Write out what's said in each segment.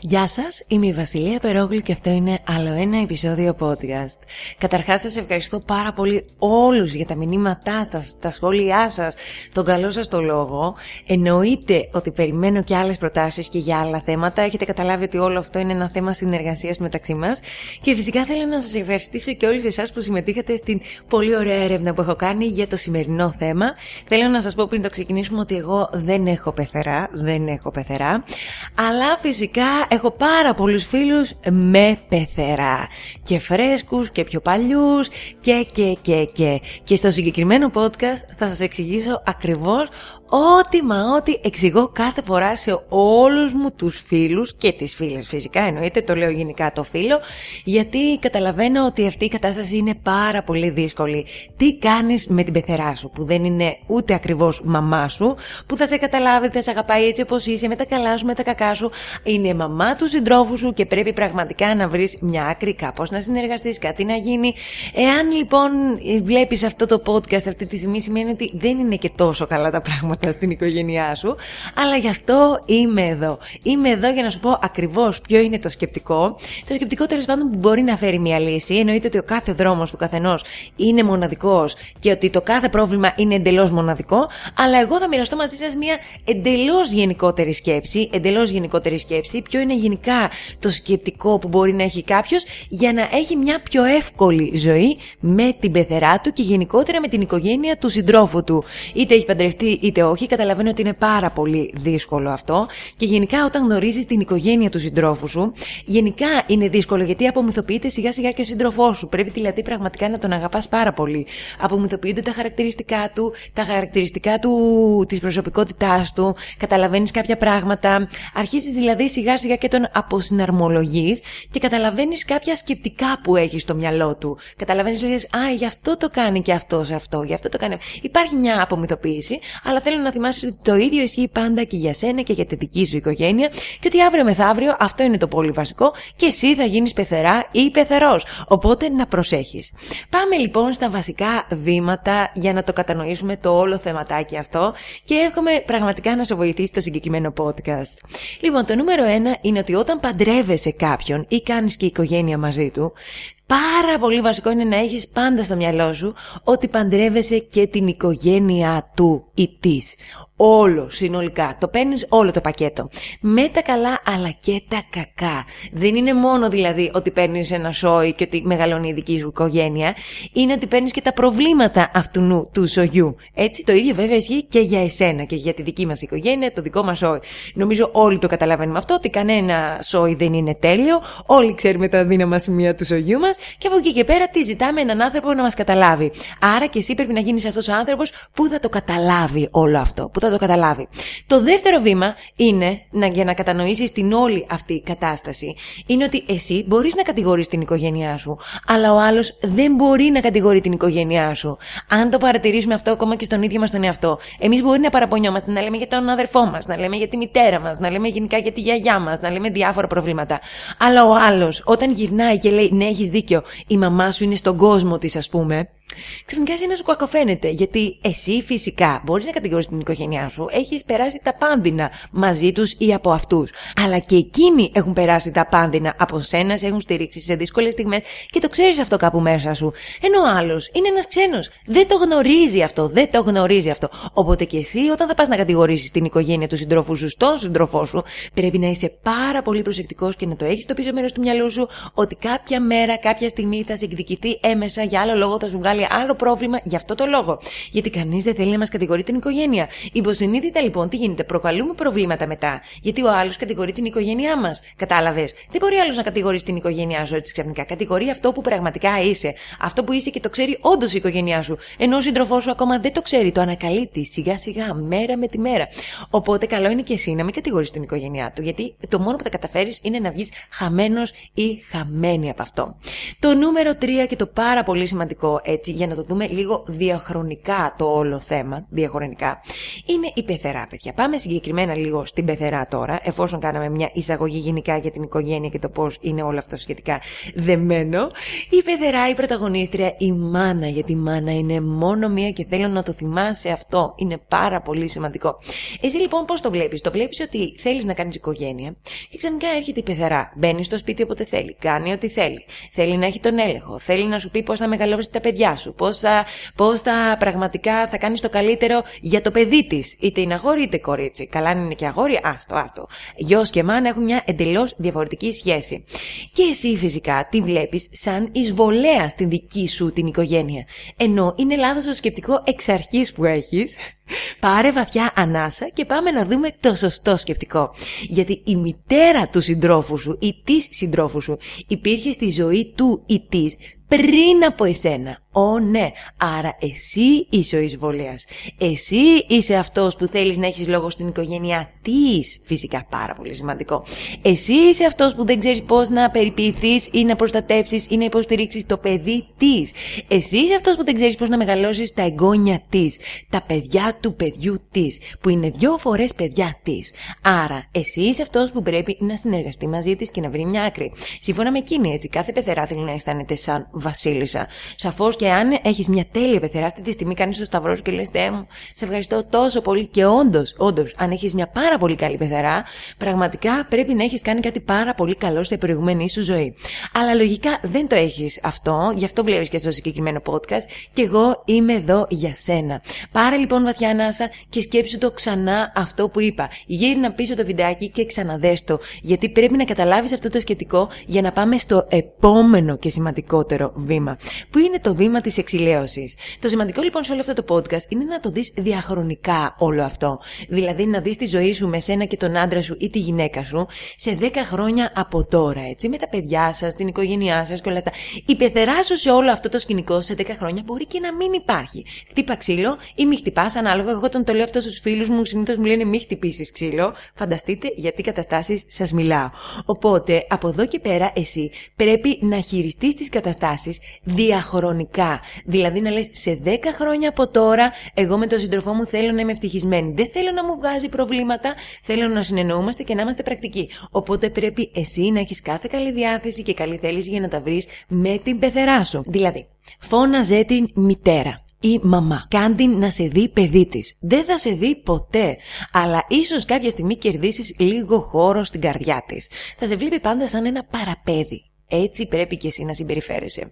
Γεια σας, είμαι η Βασιλεία Περόγλου και αυτό είναι άλλο ένα επεισόδιο podcast. Καταρχάς σας ευχαριστώ πάρα πολύ όλους για τα μηνύματά σας, τα σχόλιά σας, τον καλό σας το λόγο. Εννοείται ότι περιμένω και άλλες προτάσεις και για άλλα θέματα. Έχετε καταλάβει ότι όλο αυτό είναι ένα θέμα συνεργασίας μεταξύ μας. Και φυσικά θέλω να σας ευχαριστήσω και όλους εσάς που συμμετείχατε στην πολύ ωραία έρευνα που έχω κάνει για το σημερινό θέμα. Θέλω να σας πω πριν το ξεκινήσουμε ότι εγώ δεν έχω πεθερά, δεν έχω πεθερά. Αλλά φυσικά έχω πάρα πολλούς φίλους με πεθερά. Και φρέσκους και πιο παλιούς και και και και. Και στο συγκεκριμένο podcast θα σας εξηγήσω ακριβώς ό,τι μα ό,τι εξηγώ κάθε φορά σε όλους μου τους φίλους και τις φίλες φυσικά εννοείται, το λέω γενικά το φίλο γιατί καταλαβαίνω ότι αυτή η κατάσταση είναι πάρα πολύ δύσκολη. Τι κάνεις με την πεθερά σου που δεν είναι ούτε ακριβώς μαμά σου που θα σε καταλάβει, θα σε αγαπάει έτσι όπως είσαι με τα καλά σου, με τα κακά σου είναι μαμά του συντρόφου σου και πρέπει πραγματικά να βρεις μια άκρη κάπως να συνεργαστείς, κάτι να γίνει. Εάν λοιπόν βλέπεις αυτό το podcast αυτή τη στιγμή σημαίνει ότι δεν είναι και τόσο καλά τα πράγματα στην οικογένειά σου, αλλά γι' αυτό είμαι εδώ. Είμαι εδώ για να σου πω ακριβώς ποιο είναι το σκεπτικό. Το σκεπτικό τέλος πάντων που μπορεί να φέρει μια λύση. Εννοείται ότι ο κάθε δρόμος του καθενός είναι μοναδικός και ότι το κάθε πρόβλημα είναι εντελώς μοναδικό, αλλά εγώ θα μοιραστώ μαζί σας μια εντελώς γενικότερη σκέψη. Εντελώς γενικότερη σκέψη, ποιο είναι γενικά το σκεπτικό που μπορεί να έχει κάποιος για να έχει μια πιο εύκολη ζωή με την πεθερά του και γενικότερα με την οικογένεια του συντρόφου του. Είτε έχει παντρευτεί είτε όχι, καταλαβαίνω ότι είναι πάρα πολύ δύσκολο αυτό. Και γενικά, όταν γνωρίζεις την οικογένεια του συντρόφου σου, γενικά είναι δύσκολο γιατί απομυθοποιείται σιγά σιγά και ο σύντροφός σου. Πρέπει δηλαδή πραγματικά να τον αγαπάς πάρα πολύ. Απομυθοποιούνται τα χαρακτηριστικά του, τα χαρακτηριστικά του, της προσωπικότητάς του, καταλαβαίνεις κάποια πράγματα. Αρχίζεις δηλαδή σιγά σιγά και τον αποσυναρμολογείς και καταλαβαίνεις κάποια σκεπτικά που έχεις στο μυαλό του. Καταλαβαίνεις, λες, Α, γι' αυτό το κάνει και αυτός σε αυτό, γι' αυτό το κάνει. Υπάρχει μια απομυθοποίηση, αλλά θέλω να θυμάσαι ότι το ίδιο ισχύει πάντα και για σένα και για τη δική σου οικογένεια και ότι αύριο μεθαύριο αυτό είναι το πολύ βασικό και εσύ θα γίνεις πεθερά ή πεθερός. Οπότε να προσέχεις. Πάμε λοιπόν στα βασικά βήματα για να το κατανοήσουμε το όλο θεματάκι αυτό και εύχομαι πραγματικά να σε βοηθήσει το συγκεκριμένο podcast. Λοιπόν, το νούμερο ένα είναι ότι όταν παντρεύεσαι κάποιον ή κάνεις και οικογένεια μαζί του, πάρα πολύ βασικό είναι να έχεις πάντα στο μυαλό σου ότι παντρεύεσαι και την οικογένεια του ή της όλο συνολικά. Το παίρνεις όλο το πακέτο. Με τα καλά αλλά και τα κακά. Δεν είναι μόνο δηλαδή ότι παίρνεις ένα σόι και ότι μεγαλώνει η δική σου οικογένεια. Είναι ότι παίρνεις και τα προβλήματα αυτού του σογιού. Έτσι το ίδιο βέβαια ισχύει και για εσένα και για τη δική μας οικογένεια, το δικό μας σόι. Νομίζω όλοι το καταλαβαίνουμε αυτό, ότι κανένα σόι δεν είναι τέλειο. Όλοι ξέρουμε τα δύναμα σημεία του σογιού μας και από εκεί και πέρα τι ζητάμε έναν άνθρωπο να μας καταλάβει. Άρα και εσύ πρέπει να γίνεις αυτός ο άνθρωπος που θα το καταλάβει όλο αυτό. Που το καταλάβει. Το δεύτερο βήμα είναι, να, για να κατανοήσεις την όλη αυτή κατάσταση, είναι ότι εσύ μπορείς να κατηγορείς την οικογένειά σου, αλλά ο άλλος δεν μπορεί να κατηγορεί την οικογένειά σου. Αν το παρατηρήσουμε αυτό ακόμα και στον ίδιο μας τον εαυτό, εμείς μπορεί να παραπονιόμαστε, να λέμε για τον αδερφό μας, να λέμε για τη μητέρα μας, να λέμε γενικά για τη γιαγιά μας, να λέμε διάφορα προβλήματα. Αλλά ο άλλος, όταν γυρνάει και λέει, ναι, έχεις δίκιο, η μαμά σου είναι στον κόσμο της, ας πούμε, ξαφνικά να σου κακοφαίνεται. Γιατί εσύ φυσικά μπορείς να κατηγορείς την οικογένειά σου, έχεις περάσει τα πάνδυνα μαζί τους ή από αυτούς. Αλλά και εκείνοι έχουν περάσει τα πάνδυνα από σένα, σε έχουν στηρίξει σε δύσκολες στιγμές και το ξέρεις αυτό κάπου μέσα σου. Ενώ ο άλλος είναι ένας ξένος. Δεν το γνωρίζει αυτό, δεν το γνωρίζει αυτό. Οπότε και εσύ, όταν θα πας να κατηγορήσεις την οικογένεια του συντρόφου σου στον σύντροφό σου, πρέπει να είσαι πάρα πολύ προσεκτικός και να το έχεις στο πίσω μέρος του μυαλού σου ότι κάποια μέρα, κάποια στιγμή θα σε εκδικηθεί έμεσα για άλλο λόγο, θα σου βγάλει άλλο πρόβλημα για αυτό το λόγο. Γιατί κανείς δεν θέλει να μας κατηγορεί την οικογένεια. Υποσυνείδητα λοιπόν τι γίνεται, προκαλούμε προβλήματα μετά. Γιατί ο άλλος κατηγορεί την οικογένειά μας. Κατάλαβες. Δεν μπορεί άλλος να κατηγορεί την οικογένειά σου έτσι ξαφνικά. Κατηγορεί αυτό που πραγματικά είσαι. Αυτό που είσαι και το ξέρει όντως η οικογένειά σου. Ενώ ο σύντροφός σου ακόμα δεν το ξέρει. Το ανακαλύπτει σιγά σιγά, μέρα με τη μέρα. Οπότε καλό είναι και εσύ να μην κατηγορείς την οικογένειά του. Γιατί το μόνο που θα καταφέρεις είναι να βγεις χαμένος ή χαμένη από αυτό. Το νούμερο 3 και το πάρα πολύ σημαντικό έτσι έτσι, για να το δούμε λίγο διαχρονικά το όλο θέμα, διαχρονικά, είναι η πεθερά, παιδιά. Πάμε συγκεκριμένα λίγο στην πεθερά τώρα, εφόσον κάναμε μια εισαγωγή γενικά για την οικογένεια και το πώς είναι όλο αυτό σχετικά δεμένο. Η πεθερά, η πρωταγωνίστρια, η μάνα, γιατί η μάνα είναι μόνο μία και θέλω να το θυμάσαι αυτό. Είναι πάρα πολύ σημαντικό. Εσύ λοιπόν πώς το βλέπεις, Το βλέπεις ότι θέλεις να κάνεις οικογένεια και ξαφνικά έρχεται η πεθερά. Μπαίνει στο σπίτι όποτε θέλει, κάνει ό,τι θέλει. Θέλει να έχει τον έλεγχο, θέλει να σου πει πώς θα μεγαλώσει τα παιδιά σου, πώς θα, πώς θα πραγματικά θα κάνεις το καλύτερο για το παιδί της. Είτε είναι αγόρι είτε κορίτσι. Καλά, αν είναι και αγόρι, άστο, άστο. Γιος και μάνα έχουν μια εντελώς διαφορετική σχέση. Και εσύ φυσικά τη βλέπεις σαν εισβολέα στην δική σου την οικογένεια. Ενώ είναι λάθος το σκεπτικό εξ αρχής που έχεις Πάρε βαθιά ανάσα και πάμε να δούμε το σωστό σκεπτικό. Γιατί η μητέρα του συντρόφου σου ή της συντρόφου σου υπήρχε στη ζωή του ή της πριν από εσένα. Ω ναι, άρα εσύ είσαι ο εισβολέας. Εσύ είσαι αυτός που θέλεις να έχεις λόγο στην οικογένειά της. Φυσικά πάρα πολύ σημαντικό. Εσύ είσαι αυτός που δεν ξέρεις πώς να περιποιηθείς ή να προστατεύσεις ή να υποστηρίξεις το παιδί της. Εσύ είσαι αυτός που δεν ξέρεις πώς να μεγαλώσεις τα εγγόνια της. Τα παιδιά του παιδιού της. Που είναι δυο φορές παιδιά της. Άρα εσύ είσαι αυτός που πρέπει να συνεργαστεί μαζί της και να βρει μια άκρη. Σύμφωνα με εκείνη έτσι κάθε πεθερά θέλει να αισθάνεται σαν βασίλισσα. Σαφώς και αν έχεις μια τέλεια πεθερά αυτή τη στιγμή, κάνεις το σταυρό σου και λες: Θεέ μου, σε ευχαριστώ τόσο πολύ. Και όντως, όντως, αν έχεις μια πάρα πολύ καλή πεθερά, πραγματικά πρέπει να έχεις κάνει κάτι πάρα πολύ καλό στην προηγούμενη σου ζωή. Αλλά λογικά δεν το έχεις αυτό, γι' αυτό βλέπεις και στο συγκεκριμένο podcast, και εγώ είμαι εδώ για σένα. Πάρε λοιπόν βαθιά ανάσα και σκέψου το ξανά αυτό που είπα. Γύρνα πίσω το βιντεάκι και ξαναδέστο, γιατί πρέπει να καταλάβεις αυτό το σχετικό για να πάμε στο επόμενο και σημαντικότερο βήμα, που είναι το βήμα της εξηλαίωσης; Το σημαντικό λοιπόν σε όλο αυτό το podcast είναι να το δεις διαχρονικά όλο αυτό. Δηλαδή να δεις τη ζωή σου με σένα και τον άντρα σου ή τη γυναίκα σου σε 10 χρόνια από τώρα, έτσι, με τα παιδιά σας, την οικογένειά σας και όλα αυτά. Η πεθερά σου σε όλο αυτό το σκηνικό σε 10 χρόνια μπορεί και να μην υπάρχει. Χτύπα ξύλο ή μη χτυπάς, ανάλογα. Εγώ τον το λέω αυτό στους φίλους μου, συνήθως μου λένε μη χτυπήσεις ξύλο. Φανταστείτε γιατί καταστάσεις σας μιλάω. Οπότε από εδώ και πέρα εσύ πρέπει να χειριστείς τις καταστάσεις διαχρονικά. Δηλαδή να λες σε 10 χρόνια από τώρα εγώ με τον σύντροφό μου θέλω να είμαι ευτυχισμένη. Δεν θέλω να μου βγάζει προβλήματα, θέλω να συνεννοούμαστε και να είμαστε πρακτικοί. Οπότε πρέπει εσύ να έχεις κάθε καλή διάθεση και καλή θέληση για να τα βρεις με την πεθερά σου. Δηλαδή, φώναζε την μητέρα ή μαμά. Κάντι να σε δει παιδί της. Δεν θα σε δει ποτέ. Αλλά ίσως κάποια στιγμή κερδίσεις λίγο χώρο στην καρδιά της. Θα σε βλέπει πάντα σαν ένα παραπέδι. Έτσι πρέπει και εσύ να συμπεριφέρεσαι.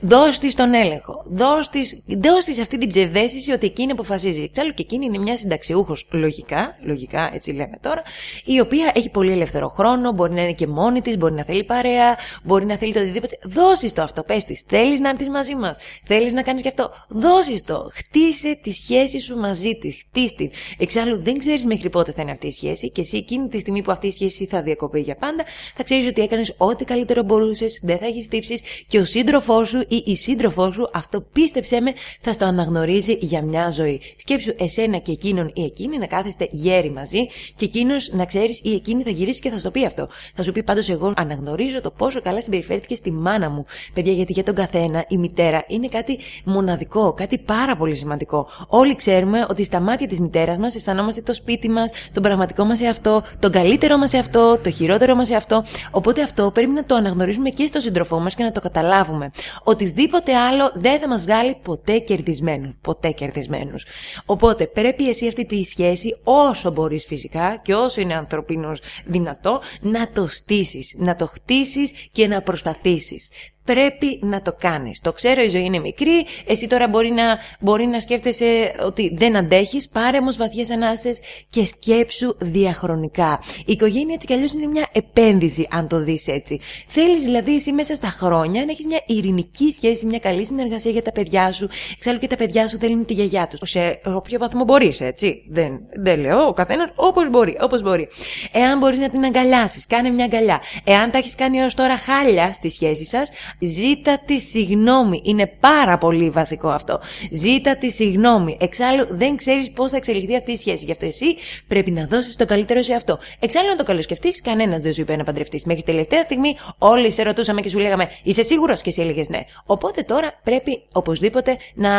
Δώσ' της τον έλεγχο. Δώσ' της, δώσ αυτή την ψευδέστηση ότι εκείνη αποφασίζει. Εξάλλου και εκείνη είναι μια συνταξιούχος, λογικά, λογικά, έτσι λέμε τώρα, η οποία έχει πολύ ελεύθερο χρόνο, μπορεί να είναι και μόνη της, μπορεί να θέλει παρέα, μπορεί να θέλει το οτιδήποτε. Δώσει το αυτό, πες της. Θέλεις να έρθεις μαζί μας; Θέλεις να κάνεις και αυτό; Δώσει το. Χτίσε τη σχέση σου μαζί της. Χτίστη. Εξάλλου δεν ξέρεις μέχρι πότε θα είναι αυτή η σχέση και εσύ εκείνη τη στιγμή που αυτή η σχέση θα διακοπεί για πάντα, θα ξέρεις ότι έκανες ό,τι καλύτερο μπορούσες δεν θα έχεις τύψεις και ο σύντροφός σου ή η σύντροφός σου, αυτό πίστεψέ με, θα στο αναγνωρίζει για μια ζωή. Σκέψου εσένα και εκείνον ή εκείνη να κάθεστε γέροι μαζί και εκείνος να ξέρεις ή εκείνη θα γυρίσει και θα στο πει αυτό. Θα σου πει πάντως εγώ αναγνωρίζω το πόσο καλά συμπεριφέρθηκε στη μάνα μου. Παιδιά, γιατί για τον καθένα η μητέρα είναι κάτι μοναδικό, κάτι πάρα πολύ σημαντικό. Όλοι ξέρουμε ότι στα μάτια της μητέρας μας αισθανόμαστε το σπίτι μας, τον πραγματικό μας εαυτό, τον καλύτερο μας εαυτό, το χειρότερο μας εαυτό. Οπότε αυτό πρέπει να το αναγνωρίζουμε και στον σύντροφό μας και να το καταλάβουμε. Οτιδήποτε άλλο δεν θα μας βγάλει ποτέ κερδισμένους. Ποτέ κερδισμένους. Οπότε πρέπει εσύ αυτή τη σχέση, όσο μπορείς φυσικά και όσο είναι ανθρωπίνο δυνατό, να το στήσεις, να το χτίσεις και να προσπαθήσεις πρέπει να το κάνεις. Το ξέρω, η ζωή είναι μικρή. Εσύ τώρα μπορεί να, μπορεί να σκέφτεσαι ότι δεν αντέχεις. Πάρε όμως βαθιές ανάσες και σκέψου διαχρονικά. Η οικογένεια έτσι κι αλλιώς είναι μια επένδυση, αν το δεις έτσι. Θέλεις δηλαδή εσύ μέσα στα χρόνια να έχεις μια ειρηνική σχέση, μια καλή συνεργασία για τα παιδιά σου. Εξάλλου και τα παιδιά σου θέλουν τη γιαγιά τους. Σε όποιο βαθμό μπορείς, έτσι. Δεν, δεν λέω, ο καθένας όπως μπορεί, όπως μπορεί. Εάν μπορείς να την αγκαλιάσεις, κάνε μια αγκαλιά. Εάν τα έχεις κάνει έως τώρα χάλια στη σχέση σας, Ζήτα τη συγγνώμη. Είναι πάρα πολύ βασικό αυτό. Ζήτα τη συγγνώμη. Εξάλλου δεν ξέρεις πώς θα εξελιχθεί αυτή η σχέση. Γι' αυτό εσύ πρέπει να δώσεις το καλύτερο σε αυτό. Εξάλλου, να το καλοσκεφτείς, κανένας δεν σου είπε να παντρευτείς. Μέχρι τελευταία στιγμή όλοι σε ρωτούσαμε και σου λέγαμε Είσαι σίγουρος; και εσύ έλεγες ναι. Οπότε τώρα πρέπει οπωσδήποτε να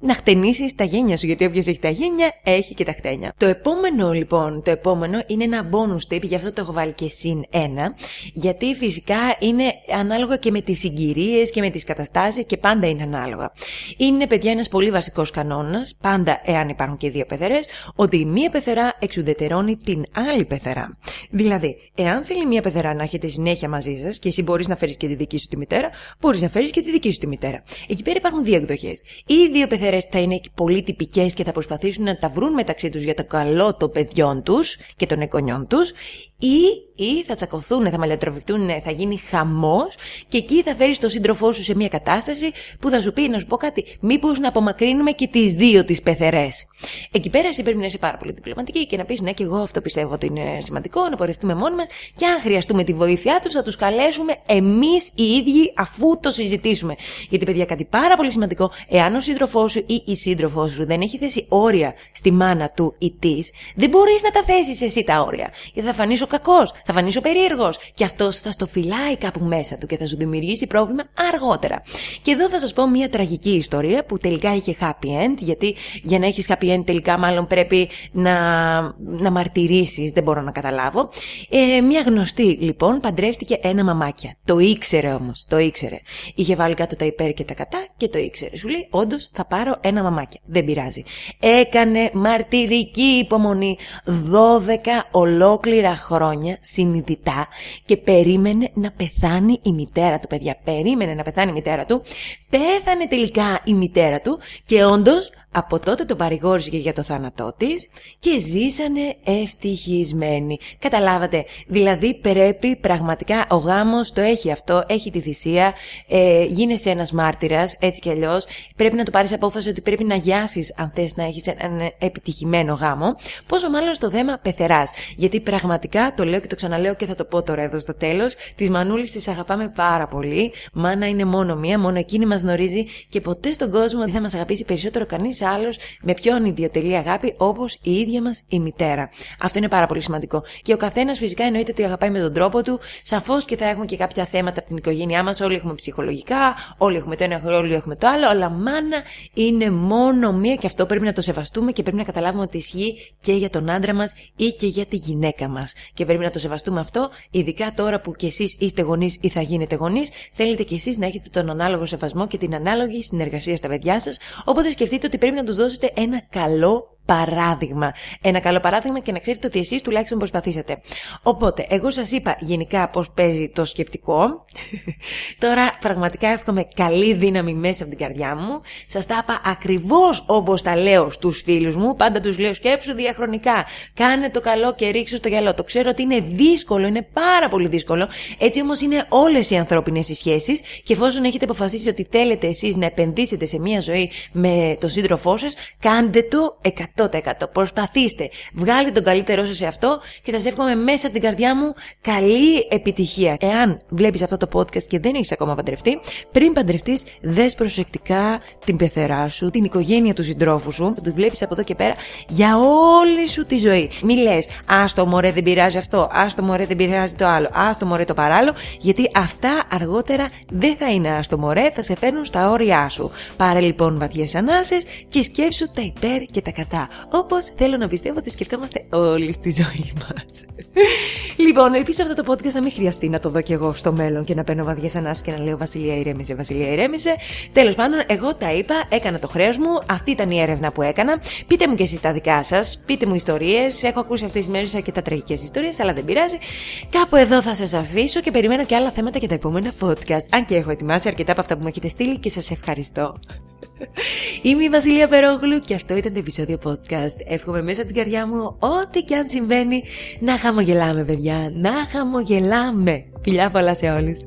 να χτενίσεις τα γένια σου, γιατί όποιος έχει τα γένια έχει και τα χτένια. Το επόμενο λοιπόν, το επόμενο είναι ένα bonus tip, γι' αυτό το έχω βάλει και συν ένα, γιατί φυσικά είναι ανάλογα και με τις συγκυρίες και με τις καταστάσεις και πάντα είναι ανάλογα. Είναι παιδιά ένας πολύ βασικός κανόνας, πάντα εάν υπάρχουν και δύο πεθερές, ότι η μία πεθερά εξουδετερώνει την άλλη πεθερά. Δηλαδή, εάν θέλει μία πεθερά να έχετε συνέχεια μαζί σας και εσύ μπορείς να φέρεις και τη δική σου τη μητέρα, μπορείς να φέρεις και τη δική σου τη μητέρα. Εκεί πέρα υπάρχουν δύο εκδοχές. Οι δύο πεθερέ θα είναι πολύ τυπικές και θα προσπαθήσουν να τα βρουν μεταξύ τους για το καλό των παιδιών τους και των εγγονιών τους, ή, ή θα τσακωθούν, θα μαλλιατροφηθούν, θα γίνει χαμός και εκεί θα φέρεις τον σύντροφό σου σε μια κατάσταση που θα σου πει να σου πω κάτι, μήπως να απομακρύνουμε και τις δύο τις πεθερές. Εκεί πέρα εσύ πρέπει να είσαι πάρα πολύ διπλωματική και να πεις ναι, και εγώ αυτό πιστεύω ότι είναι σημαντικό, να πορευτούμε μόνοι μας και αν χρειαστούμε τη βοήθειά τους θα τους καλέσουμε εμείς οι ίδιοι αφού το συζητήσουμε. Γιατί, παιδιά, κάτι πάρα πολύ σημαντικό, εάν ο σύντροφός σου ή η σύντροφός σου δεν έχει θέσει όρια στη μάνα του ή της, δεν μπορείς να τα θέσεις εσύ τα όρια. Γιατί θα φανείς ο κακός, θα φανείς ο περίεργος και αυτός θα στο φυλάει κάπου μέσα του και θα σου δημιουργήσει πρόβλημα αργότερα. Και εδώ θα σας πω μια τραγική ιστορία που τελικά είχε happy end, γιατί για να έχεις happy end τελικά μάλλον πρέπει να, να μαρτυρήσεις, δεν μπορώ να καταλάβω. Ε, μια γνωστή λοιπόν παντρεύτηκε ένα μαμάκια. Το ήξερε όμως, το ήξερε. Είχε βάλει κάτω τα υπέρ και τα κατά και το ήξερε. Σου λέει, όντως θα πάρω ένα μαμάκια. Δεν πειράζει. Έκανε μαρτυρική υπομονή 12 ολόκληρα χρόνια συνειδητά και περίμενε να πεθάνει η μητέρα του, παιδιά. Περίμενε να πεθάνει η μητέρα του. Πέθανε τελικά η μητέρα του και όντως από τότε το παρηγόρησε και για το θάνατό της και ζήσανε ευτυχισμένοι. Καταλάβατε, δηλαδή πρέπει πραγματικά ο γάμος το έχει αυτό, έχει τη θυσία, ε, γίνεσαι ένας μάρτυρας, έτσι κι αλλιώς. πρέπει να το πάρεις απόφαση ότι πρέπει να γιάσεις αν θες να έχεις έναν επιτυχημένο γάμο, πόσο μάλλον στο θέμα πεθεράς. Γιατί πραγματικά, το λέω και το ξαναλέω και θα το πω τώρα εδώ στο τέλος, τις μανούλες τις αγαπάμε πάρα πολύ, μάνα είναι μόνο μία, μόνο εκείνη μας γνωρίζει και ποτέ στον κόσμο δεν θα μας αγαπήσει περισσότερο κανείς άλλος με πιο ανιδιοτελή αγάπη όπως η ίδια μας η μητέρα. Αυτό είναι πάρα πολύ σημαντικό. Και ο καθένας φυσικά εννοείται ότι αγαπάει με τον τρόπο του. Σαφώς και θα έχουμε και κάποια θέματα από την οικογένειά μας. Όλοι έχουμε ψυχολογικά, όλοι έχουμε το ένα, όλοι έχουμε το άλλο. Αλλά μάνα είναι μόνο μία και αυτό πρέπει να το σεβαστούμε και πρέπει να καταλάβουμε ότι ισχύει και για τον άντρα μας ή και για τη γυναίκα μας. Και πρέπει να το σεβαστούμε αυτό, ειδικά τώρα που κι εσείς είστε γονείς ή θα γίνετε γονείς, θέλετε κι εσείς να έχετε τον ανάλογο σεβασμό και την ανάλογη συνεργασία στα παιδιά σας. Οπότε σκεφτείτε ότι πρέπει να τους δώσετε ένα καλό παράδειγμα. Ένα καλό παράδειγμα και να ξέρετε ότι εσείς τουλάχιστον προσπαθήσατε. Οπότε, εγώ σας είπα γενικά πώς παίζει το σκεπτικό. Τώρα πραγματικά εύχομαι καλή δύναμη μέσα από την καρδιά μου. Σας τα είπα ακριβώς όπως τα λέω στους φίλους μου. Πάντα τους λέω σκέψου διαχρονικά. Κάνε το καλό και ρίξω στο γυαλό. Το ξέρω ότι είναι δύσκολο, είναι πάρα πολύ δύσκολο. Έτσι όμως είναι όλες οι ανθρώπινες οι σχέσεις και εφόσον έχετε αποφασίσει ότι θέλετε εσείς να επενδύσετε σε μια ζωή με τον σύντροφό σας, κάντε το 100%. Προσπαθήστε. Βγάλτε τον καλύτερό σας σε αυτό και σας εύχομαι μέσα από την καρδιά μου καλή επιτυχία. Εάν βλέπεις αυτό το podcast και δεν έχεις ακόμα παντρευτεί, πριν παντρευτείς, δες προσεκτικά την πεθερά σου, την οικογένεια του συντρόφου σου, που του βλέπεις από εδώ και πέρα για όλη σου τη ζωή. Μη λες, άστο μωρέ δεν πειράζει αυτό, άστο μωρέ δεν πειράζει το άλλο, άστο μωρέ το παράλληλο, γιατί αυτά αργότερα δεν θα είναι άστο μωρέ, θα σε φέρνουν στα όρια σου. Πάρε λοιπόν βαθιές ανάσες και σκέψου τα υπέρ και τα κατά. Όπως θέλω να πιστεύω ότι σκεφτόμαστε όλοι στη ζωή μας. λοιπόν, ελπίζω αυτό το podcast να μην χρειαστεί να το δω κι εγώ στο μέλλον και να παίρνω βαδιές ανάσει και να λέω Βασιλεία ηρέμησε, Βασιλεία ηρέμησε. Τέλος πάντων, εγώ τα είπα, έκανα το χρέος μου, αυτή ήταν η έρευνα που έκανα. Πείτε μου και εσείς τα δικά σας, πείτε μου ιστορίες. Έχω ακούσει αυτές τις μέρες τα τραγικές ιστορίες, αλλά δεν πειράζει. Κάπου εδώ θα σας αφήσω και περιμένω και άλλα θέματα για τα επόμενα podcast. Αν και έχω ετοιμάσει αρκετά από αυτά που μου έχετε στείλει και σας ευχαριστώ. Είμαι η Βασιλεία Περόγλου και αυτό ήταν το επεισόδιο podcast. Εύχομαι μέσα από την καρδιά μου ό,τι και αν συμβαίνει να χαμογελάμε παιδιά, να χαμογελάμε. Φιλιά πολλά σε όλους.